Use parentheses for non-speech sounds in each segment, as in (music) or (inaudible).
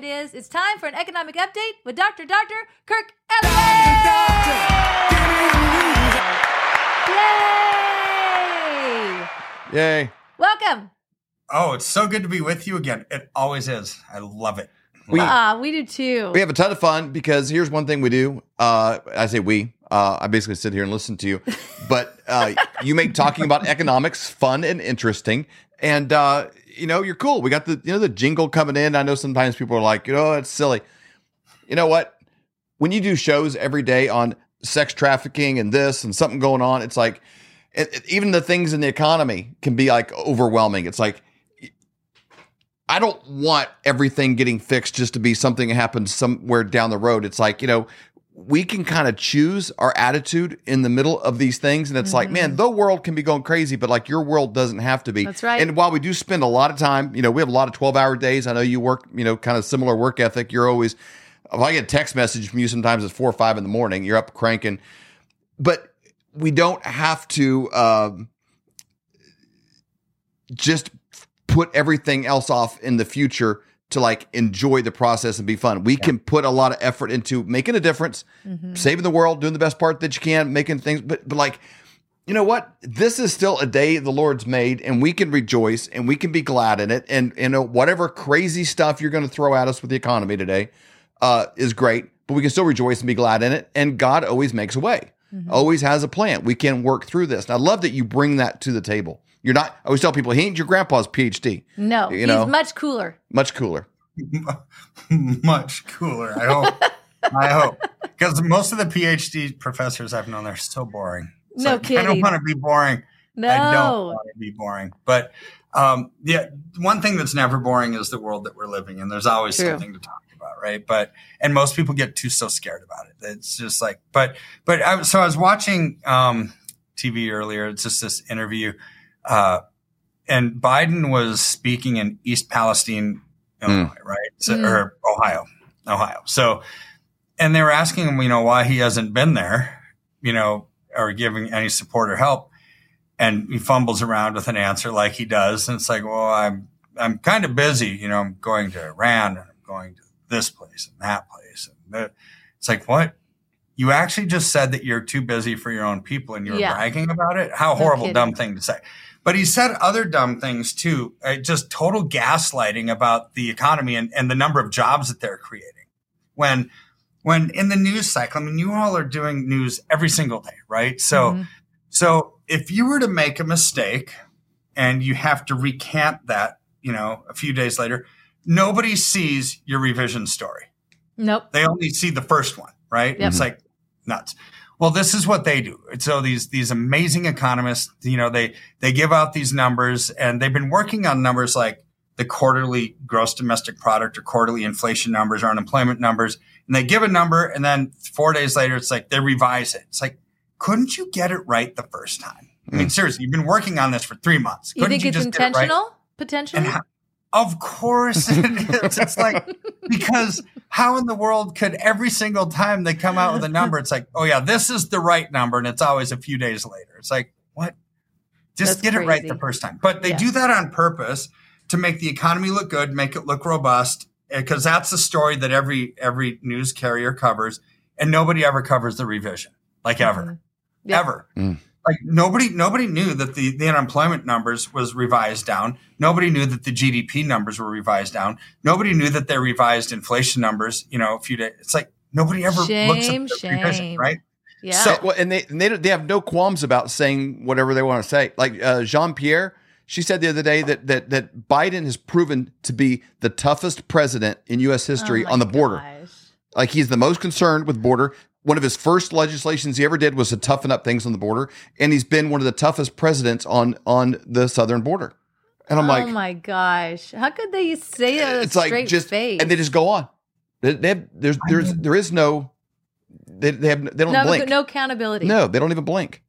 know what time it is. It's time for an economic update with Dr. Dr. Kirk Elliott. Yay! Yay. Welcome. Oh, it's so good to be with you again. It always is. I love it. We- Ah, we do too. We have a ton of fun because here's one thing we do. Uh, I say we. Uh, I basically sit here and listen to you, but uh, you make talking about economics fun and interesting, and uh, you know you're cool. We got the you know the jingle coming in. I know sometimes people are like, you know, it's silly. You know what? When you do shows every day on sex trafficking and this and something going on, it's like it, it- even the things in the economy can be like overwhelming. It's like I don't want everything getting fixed just to be something that happens somewhere down the road. It's like, you know, we can kind of choose our attitude in the middle of these things. And it's like, man, the world can be going crazy, but like your world doesn't have to be. That's right. And while we do spend a lot of time, you know, we have a lot of 12 hour days. I know you work, you know, kind of similar work ethic. You're always, if I get a text message from you sometimes it's four or five in the morning, you're up cranking. But we don't have to um, just put everything else off in the future to like enjoy the process and be fun. We can put a lot of effort into making a difference, saving the world, doing the best part that you can, making things, but but like you know what? This is still a day the Lord's made, and we can rejoice and we can be glad in it. And you know, whatever crazy stuff you're going to throw at us with the economy today uh, is great, but we can still rejoice and be glad in it. And God always makes a way, always has a plan. We can work through this. And I love that you bring that to the table. You're not. I always tell people he ain't your grandpa's PhD. no, You he's know. much cooler. Much cooler. (laughs) Much cooler. I hope. I hope. Because most of the PhD professors I've known, they're so boring. It's No like, I don't want to be boring. No. I don't want to be boring. But um, yeah, one thing that's never boring is the world that we're living in. There's always True. something to talk about, right? But and most people get too so scared about it. It's just like, but but I, so I was watching um, TV earlier. It's just this interview, uh, and Biden was speaking in East Palestine, Illinois, right? So, Mm. Or Ohio, Ohio. So, and they were asking him, you know, why he hasn't been there, you know, or giving any support or help. And he fumbles around with an answer like he does. And it's like, well, I'm, I'm kind of busy. You know, I'm going to Iran and I'm going to this place and that place. And that. it's like, what? You actually just said that you're too busy for your own people and you're Yeah. bragging about it? How horrible, kidding. dumb thing to say. But he said other dumb things too, uh, just total gaslighting about the economy and, and the number of jobs that they're creating. When, when in the news cycle, I mean, you all are doing news every single day, right? So, Mhm. so if you were to make a mistake and you have to recant that, you know, a few days later, nobody sees your revision story. Nope. They only see the first one, right? Yep. It's like nuts. Well, this is what they do. So these these amazing economists, you know, they they give out these numbers and they've been working on numbers like the quarterly gross domestic product or quarterly inflation numbers or unemployment numbers. And they give a number and then four days later it's like they revise it. It's like, couldn't you get it right the first time? I mean, mm. seriously, you've been working on this for three months. You Couldn't think it's just get it right? intentional? Potentially? And how, of course it is. It's like because how in the world could every single time they come out with a number, it's like, oh yeah, this is the right number, and it's always a few days later. It's like, what? Just That's get it right the first time. But they Yeah. do that on purpose to make the economy look good, make it look robust, because that's the story that every every news carrier covers, and nobody ever covers the revision, like ever Mhm. Yep. ever. Mm. Like nobody, nobody knew that the, the unemployment numbers was revised down. Nobody knew that the GDP numbers were revised down. Nobody knew that they revised inflation numbers. You know, a few days. It's like nobody ever looks at the revision, right? Yeah. So- And, well, and they and they don't- they have no qualms about saying whatever they want to say. Like uh, Jean Pierre, she said the other day that that that Biden has proven to be the toughest president in U.S. history Oh on the border. gosh. Like he's the most concerned with border. One of his first legislations he ever did was to toughen up things on the border, and he's been one of the toughest presidents on on the southern border. And I'm oh like, oh my gosh. How could they say that with it's a like straight just face? and they just go on. They, they have, there's there's there is no they, they have they don't no, blink. no accountability. no, they don't even blink.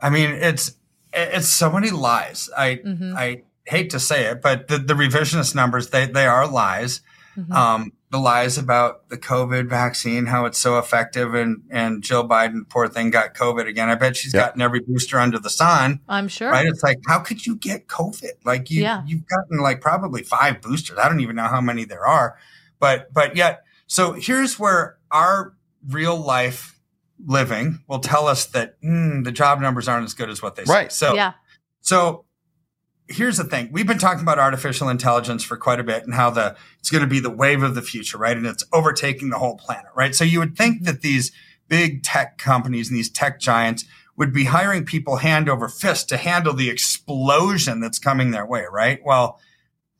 I mean, it's it's so many lies. I Mhm. I hate to say it, but the, the revisionist numbers they they are lies. Mhm. Um, the lies about the COVID vaccine, how it's so effective, and and Jill Biden, poor thing, got COVID again. I bet she's Yep. gotten every booster under the sun. I'm sure. Right? It's like, how could you get COVID? Like you, Yeah. you've gotten like probably five boosters. I don't even know how many there are, but but yet, so here's where our real life living will tell us that mm, the job numbers aren't as good as what they say. Right. So yeah. so here's the thing. We've been talking about artificial intelligence for quite a bit and how the it's going to be the wave of the future, right? And it's overtaking the whole planet, right? So you would think that these big tech companies and these tech giants would be hiring people hand over fist to handle the explosion that's coming their way, right? Well,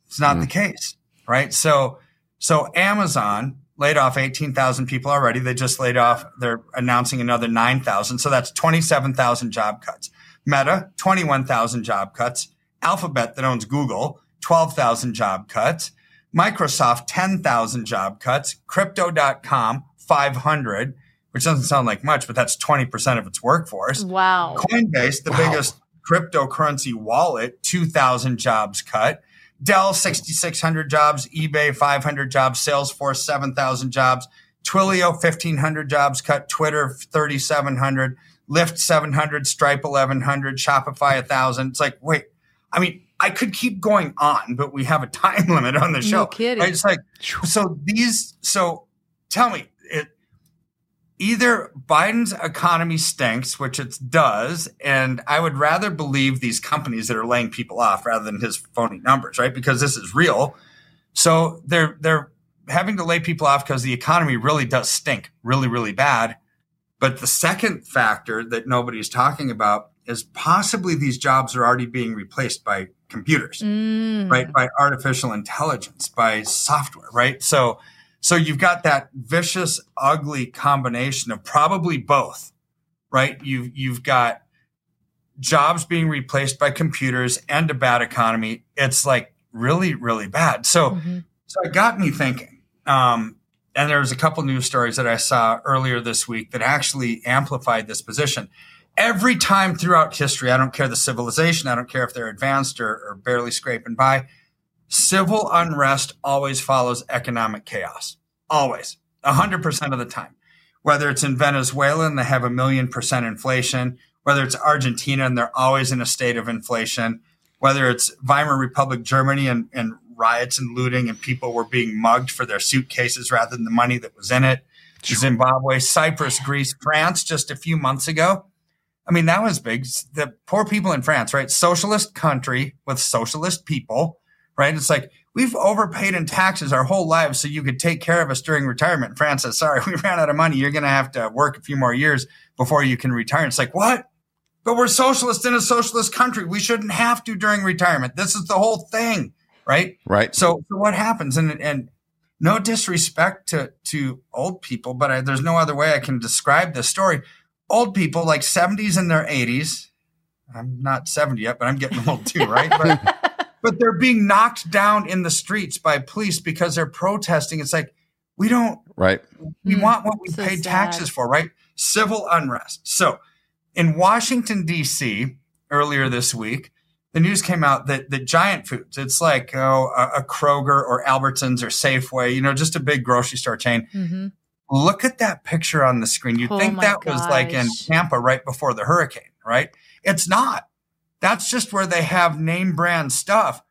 it's not Mm. the case, right? So so Amazon laid off 18,000 people already. They just laid off, they're announcing another 9,000. So that's 27,000 job cuts. Meta, 21,000 job cuts. Alphabet that owns Google, 12,000 job cuts. Microsoft, 10,000 job cuts. Crypto.com, 500, which doesn't sound like much, but that's 20% of its workforce. Wow. Coinbase, the Wow. biggest cryptocurrency wallet, 2,000 jobs cut. Dell, 6,600 jobs. eBay, 500 jobs. Salesforce, 7,000 jobs. Twilio, 1,500 jobs cut. Twitter, 3,700. Lyft, 700. Stripe, 1,100. Shopify, 1,000. It's like, wait, I mean, I could keep going on, but we have a (laughs) time limit on the show. No kidding. It's like, so these, so tell me, it, either Biden's economy stinks, which it does, and I would rather believe these companies that are laying people off rather than his phony numbers, right? Because this is real. So they're they're having to lay people off because the economy really does stink, really, really bad. But the second factor that nobody's talking about is possibly these jobs are already being replaced by computers Mm. right? By artificial intelligence by software right? So so you've got that vicious ugly combination of probably both right? You've you've got jobs being replaced by computers and a bad economy. It's like really really bad. So Mhm. so it got me thinking um and there was a couple news stories that i saw earlier this week that actually amplified this position every time throughout history, I don't care the civilization, I don't care if they're advanced or, or barely scraping by, civil unrest always follows economic chaos. Always. 100% of the time. Whether it's in Venezuela and they have a million percent inflation, whether it's Argentina and they're always in a state of inflation, whether it's Weimar Republic Germany and, and riots and looting and people were being mugged for their suitcases rather than the money that was in it. Zimbabwe, Cyprus, Greece, France just a few months ago. I mean, that was big. The poor people in France, right? Socialist country with socialist people, right? It's like we've overpaid in taxes our whole lives so you could take care of us during retirement. France says, sorry, (laughs) we ran out of money. You're going to have to work a few more years before you can retire. It's like, what? But we're socialist in a socialist country. We shouldn't have to during retirement. This is the whole thing, right? Right. So, so what happens? And and no disrespect to to old people, but I, there's no other way I can describe this story. Old people, like 70s and their 80s. I'm not 70 yet, but I'm getting old too, right? But, (laughs) but they're being knocked down in the streets by police because they're protesting. It's like we don't Right. we Hmm. want what we So paid sad. taxes for, right? Civil unrest. So in Washington, D.C., earlier this week, the news came out that the Giant Foods, it's like oh, a, a Kroger or Albertsons or Safeway, you know, just a big grocery store chain. Mhm. Look at that picture on the screen. You'd Oh think my that was like in. Tampa right before the hurricane, right? It's not. That's just where they have name brand stuff.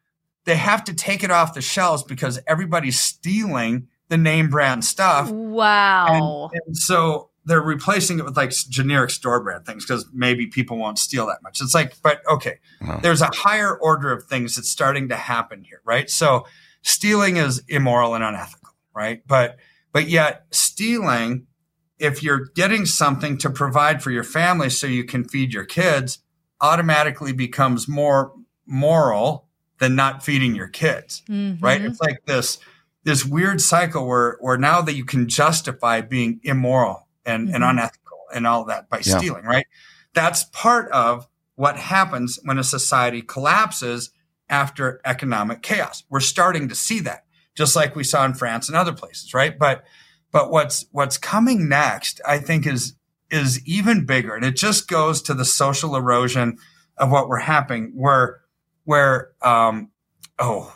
They have to take it off the shelves because everybody's stealing the name brand stuff. Wow. And, and so they're replacing it with like generic store brand things because maybe people won't steal that much. It's like, but okay, Wow. there's a higher order of things that's starting to happen here, right? So stealing is immoral and unethical, right? But but yet stealing, if you're getting something to provide for your family so you can feed your kids, automatically becomes more moral than not feeding your kids Mhm. right? It's like this this weird cycle where where now that you can justify being immoral and, and Mhm. unethical and all that by Yeah. stealing, right? That's part of what happens when a society collapses after economic chaos. We're starting to see that, just like we saw in France and other places, right? But but what's what's coming next, I think, is is even bigger, and it just goes to the social erosion of what we're happening, where where um, oh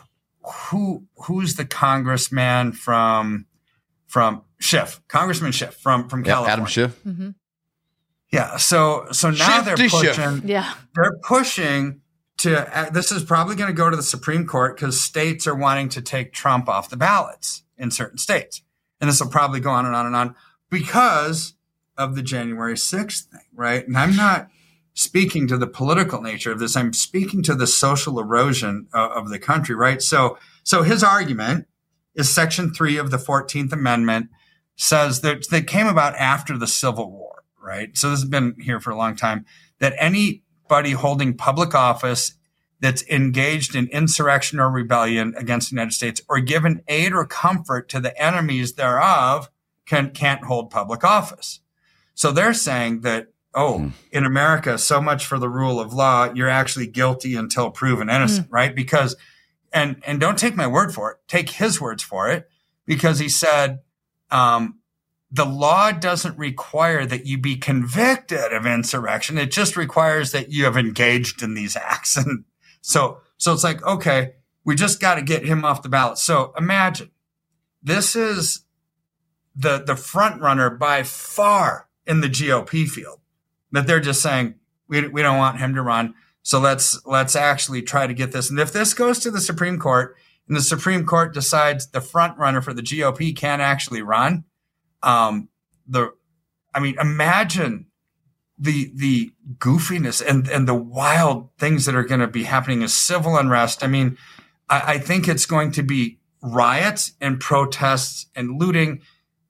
who who's the congressman from from Schiff, Congressman Schiff from from Yeah, California. Adam Schiff. Mm-hmm. Yeah. So so now Schiff they're to Schiff. pushing. Yeah. They're pushing to. Uh, this is probably going to go to the Supreme Court because states are wanting to take Trump off the ballots in certain states, and this will probably go on and on and on because of the January sixth thing, right? And I'm not speaking to the political nature of this. I'm speaking to the social erosion of, of the country, right? So so his argument is Section three of the Fourteenth Amendment says that that came about after the Civil War, right? So this has been here for a long time. That anybody holding public office that's engaged in insurrection or rebellion against the United States or given aid or comfort to the enemies thereof can can't hold public office. So they're saying that oh, in America, so much for the rule of law, you're actually guilty until proven innocent, right? Because and and don't take my word for it, take his words for it, because he said um, the law doesn't require that you be convicted of insurrection. It just requires that you have engaged in these acts. (laughs) And so, so it's like, okay, we just got to get him off the ballot. So imagine this is the, the front runner by far in the GOP field that they're just saying, we, we don't want him to run. So let's, let's actually try to get this. And if this goes to the Supreme Court and the Supreme Court decides the front runner for the GOP can't actually run, um, the, I mean, imagine the, the goofiness and, and the wild things that are going to be happening as civil unrest. I mean, I, I think it's going to be riots and protests and looting.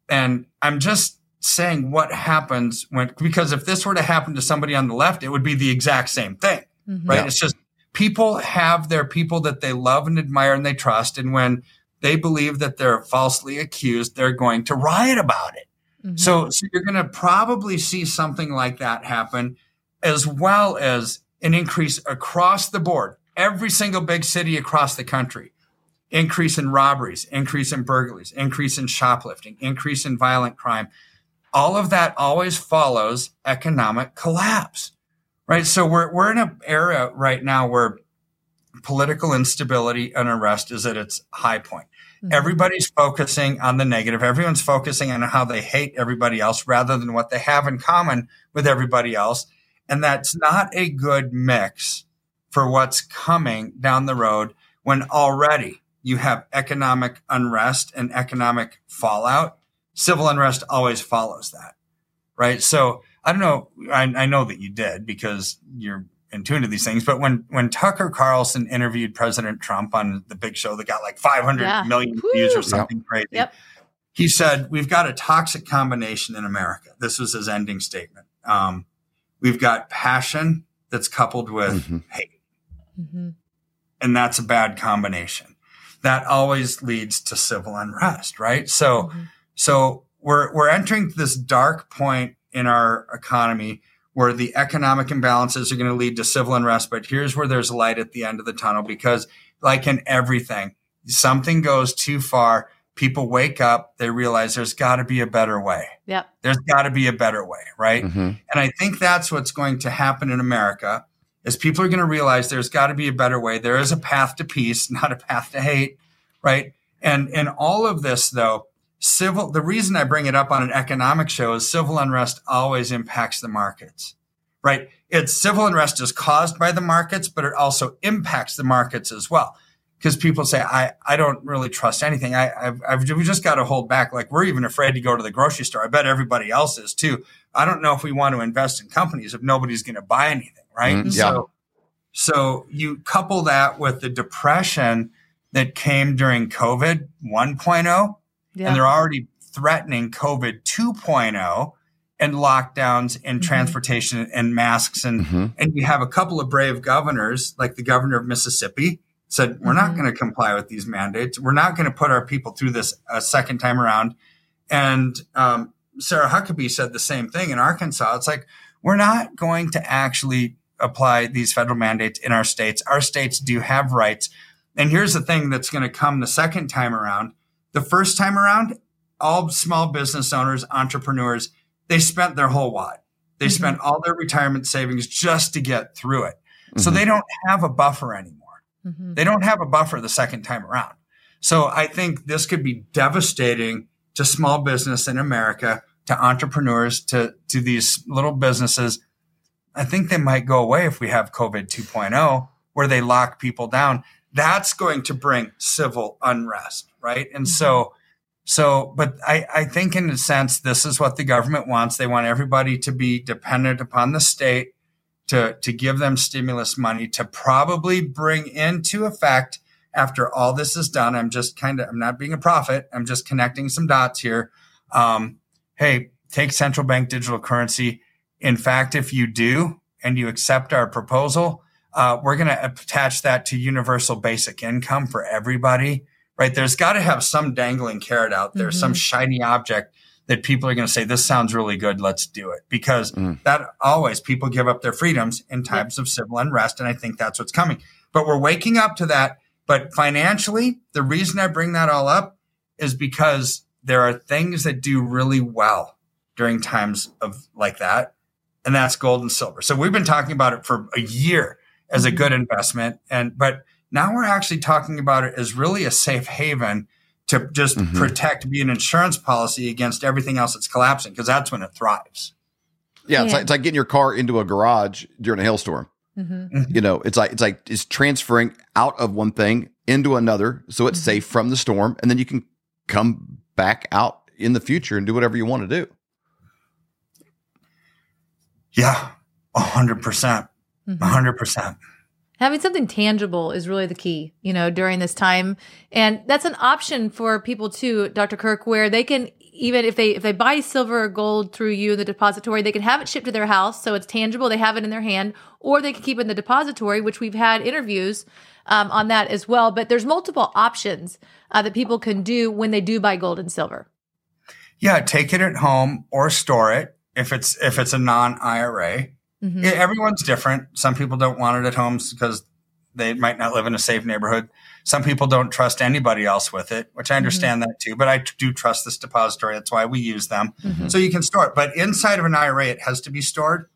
And I'm just saying what happens when, because if this were to happen to somebody on the left, it would be the exact same thing, right? Yeah. It's just people have their people that they love and admire and they trust. And when they believe that they're falsely accused, they're going to riot about it. Mm-hmm. So, so you're going to probably see something like that happen, as well as an increase across the board, every single big city across the country, increase in robberies, increase in burglaries, increase in shoplifting, increase in violent crime. All of that always follows economic collapse, right? So we're we're in an era right now where political instability and unrest is at its high point. Mhm. Everybody's focusing on the negative. Everyone's focusing on how they hate everybody else rather than what they have in common with everybody else. And that's not a good mix for what's coming down the road when already you have economic unrest and economic fallout. Civil unrest always follows that, right? So I don't know. I, I know that you did because you're in tune to these things. But when when Tucker Carlson interviewed President Trump on the big show that got like five hundred Yeah. million Woo. views or something crazy, Yep. he said, We've got a toxic combination in America. This was his ending statement. Um, we've got passion that's coupled with Mhm. hate, Mhm. and that's a bad combination. That always leads to civil unrest, right? So, Mhm. so we're we're entering this dark point in our economy where the economic imbalances are going to lead to civil unrest. But here's where there's light at the end of the tunnel because, like in everything, something goes too far. People wake up, they realize there's got to be a better way. Yep. There's got to be a better way, right? Mhm. And I think that's what's going to happen in America is people are going to realize there's got to be a better way. There is a path to peace, (laughs) not a path to hate, right? And in all of this though, civil the reason I bring it up on an economic show is civil unrest always impacts the markets. Right? It's civil unrest is caused by the markets, but it also impacts the markets as well. Because people say, I, I don't really trust anything. I, I've, I've, we just got to hold back. Like we're even afraid to go to the grocery store. I bet everybody else is too. I don't know if we want to invest in companies if nobody's going to buy anything, right? Mhm. So, so you couple that with the depression that came during COVID 1.0, Yeah. and they're already threatening COVID 2.0 and lockdowns and Mhm. transportation and masks. And, Mhm. and you have a couple of brave governors, like the governor of Mississippi, said, We're not Mhm. going to comply with these mandates. We're not going to put our people through this a second time around. And um, Sarah Huckabee said the same thing in Arkansas. It's like, we're not going to actually apply these federal mandates in our states. Our states do have rights. And here's the thing that's going to come the second time around. The first time around, all small business owners, entrepreneurs, they spent their whole wad. They Mhm. spent all their retirement savings just to get through it. So Mhm. they don't have a buffer anymore. Mhm. They don't have a buffer the second time around. So I think this could be devastating to small business in America, to entrepreneurs, to, to these little businesses, I think they might go away if we have COVID 2.0, where they lock people down. That's going to bring civil unrest, right? And mm-hmm. so, so, but I, I think in a sense, this is what the government wants. They want everybody to be dependent upon the state to, to give them stimulus money to probably bring into effect after all this is done. I'm just kind of, I'm not being a prophet. I'm just connecting some dots here. Um, hey, take central bank digital currency. In fact, if you do and you accept our proposal, uh, we're going to attach that to universal basic income for everybody, right? There's got to have some dangling carrot out there, mm-hmm. some shiny object that people are going to say, this sounds really good. Let's do it. Because mm. that always people give up their freedoms in times of civil unrest. And I think that's what's coming. But we're waking up to that. But financially, the reason I bring that all up is because there are things that do really well during times of like that. And that's gold and silver. So we've been talking about it for a year as a mm-hmm. good investment. And, but now we're actually talking about it as really a safe haven to just mm-hmm. protect, be an insurance policy against everything else that's collapsing because that's when it thrives. Yeah, yeah. It's, like, it's like getting your car into a garage during a hailstorm. Mm-hmm. mm-hmm. You know, it's like it's like it's transferring out of one thing into another, so it's mm-hmm. safe from the storm, and then you can come back out in the future and do whatever you want to do. Yeah, a hundred percent, a mm-hmm. hundred percent having something tangible is really the key, you know, during this time. And that's an option for people too, Dr. Kirk, where they can even if they if they buy silver or gold through you in the depository, they can have it shipped to their house so it's tangible, they have it in their hand, or they can keep it in the depository, which we've had interviews um, on that as well. But there's multiple options uh, that people can do when they do buy gold and silver. Yeah, take it at home or store it if it's if it's a non IRA. Mm-hmm. everyone's different. Some people don't want it at home because they might not live in a safe neighborhood. Some people don't trust anybody else with it, which I understand mm-hmm. that too. But I do trust this depository. That's why we use them. Mm-hmm. So you can store it. But inside of an IRA, it has to be stored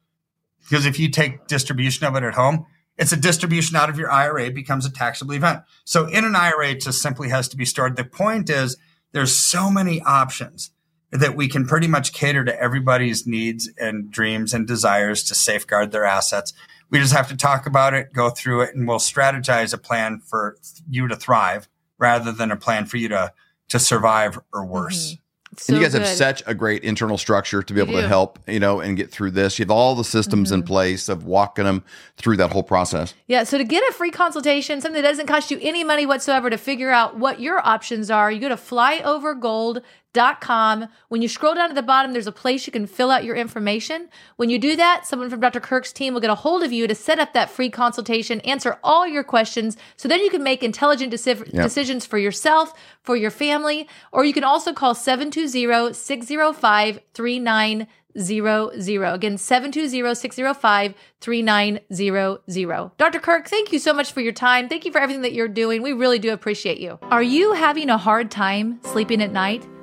because if you take distribution of it at home, it's a distribution out of your IRA becomes a taxable event. So in an IRA, it just simply has to be stored. The point is there's so many options that we can pretty much cater to everybody's needs and dreams and desires to safeguard their assets. We just have to talk about it, go through it, and we'll strategize a plan for you to thrive rather than a plan for you to to survive or worse. Mm-hmm. So and you guys good. have such a great internal structure to be able to help, you know, and get through this. You have all the systems mm-hmm. in place of walking them through that whole process. Yeah. So to get a free consultation, something that doesn't cost you any money whatsoever to figure out what your options are, you go to flyovergold.com com. When you scroll down to the bottom, there's a place you can fill out your information. When you do that, someone from Dr. Kirk's team will get a hold of you to set up that free consultation, answer all your questions, so then you can make intelligent deci- yep. decisions for yourself, for your family, or you can also call 720 605 3900. Again, 720-605-3900. Dr. Kirk, thank you so much for your time. Thank you for everything that you're doing. We really do appreciate you. Are you having a hard time sleeping at night?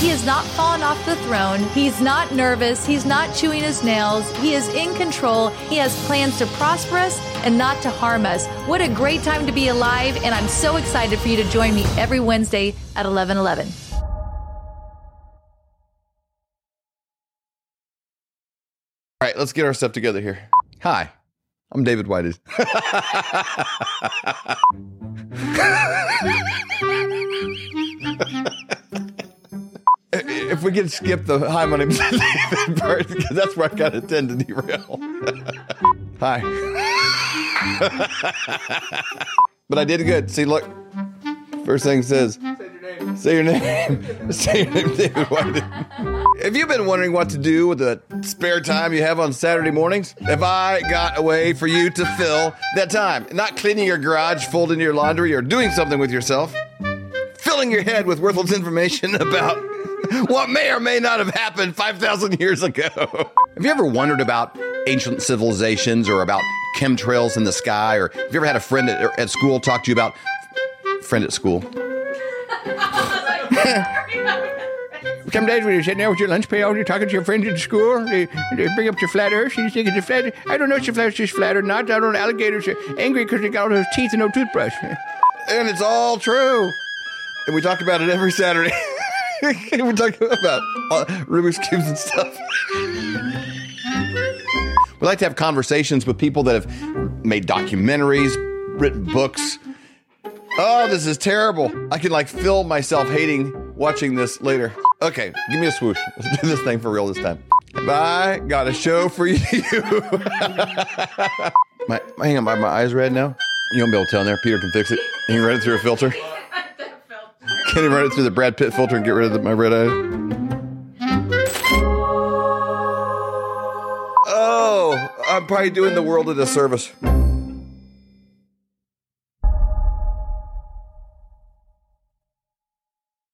He has not fallen off the throne. He's not nervous. He's not chewing his nails. He is in control. He has plans to prosper us and not to harm us. What a great time to be alive. And I'm so excited for you to join me every Wednesday at 1111. All right, let's get our stuff together here. Hi, I'm David Whited. (laughs) (laughs) if we could skip the hi, my name's (laughs) David part, because that's where I kind of tend to derail. (laughs) hi. (laughs) but I did good. See, look. First thing says, say your name. Say your name, David Whited. Have you been wondering what to do with the spare time you have on Saturday mornings? Have I got a way for you to fill that time? Not cleaning your garage, folding your laundry, or doing something with yourself. Filling your head with worthless information about (laughs) what may or may not have happened 5,000 years ago. Have you ever wondered about ancient civilizations or about chemtrails in the sky? Or have you ever had a friend at, at school talk to you about friend at school? (laughs) Some days when you're sitting there with your lunch pail, you're talking to your friends at school, they, they bring up your flat earth, and you think it's a flat I don't know if your flat earth is flat or not. I don't know. Alligators are angry because they got all those teeth and no toothbrush. (laughs) And it's all true. And we talk about it every Saturday. (laughs) we talk about uh, Rubik's Cubes and stuff. we like to have conversations with people that have made documentaries, written books. Oh, this is terrible. I can like feel myself hating watching this later. Okay, give me a swoosh. Let's do this thing for real this time. I got a show for you? (laughs) my, hang on, my, my eyes red now. You won't be able to tell in there. Peter can fix it. He can run it through a filter. Can he run it through the Brad Pitt filter and get rid of the, my red eye? Oh, I'm probably doing the world a disservice.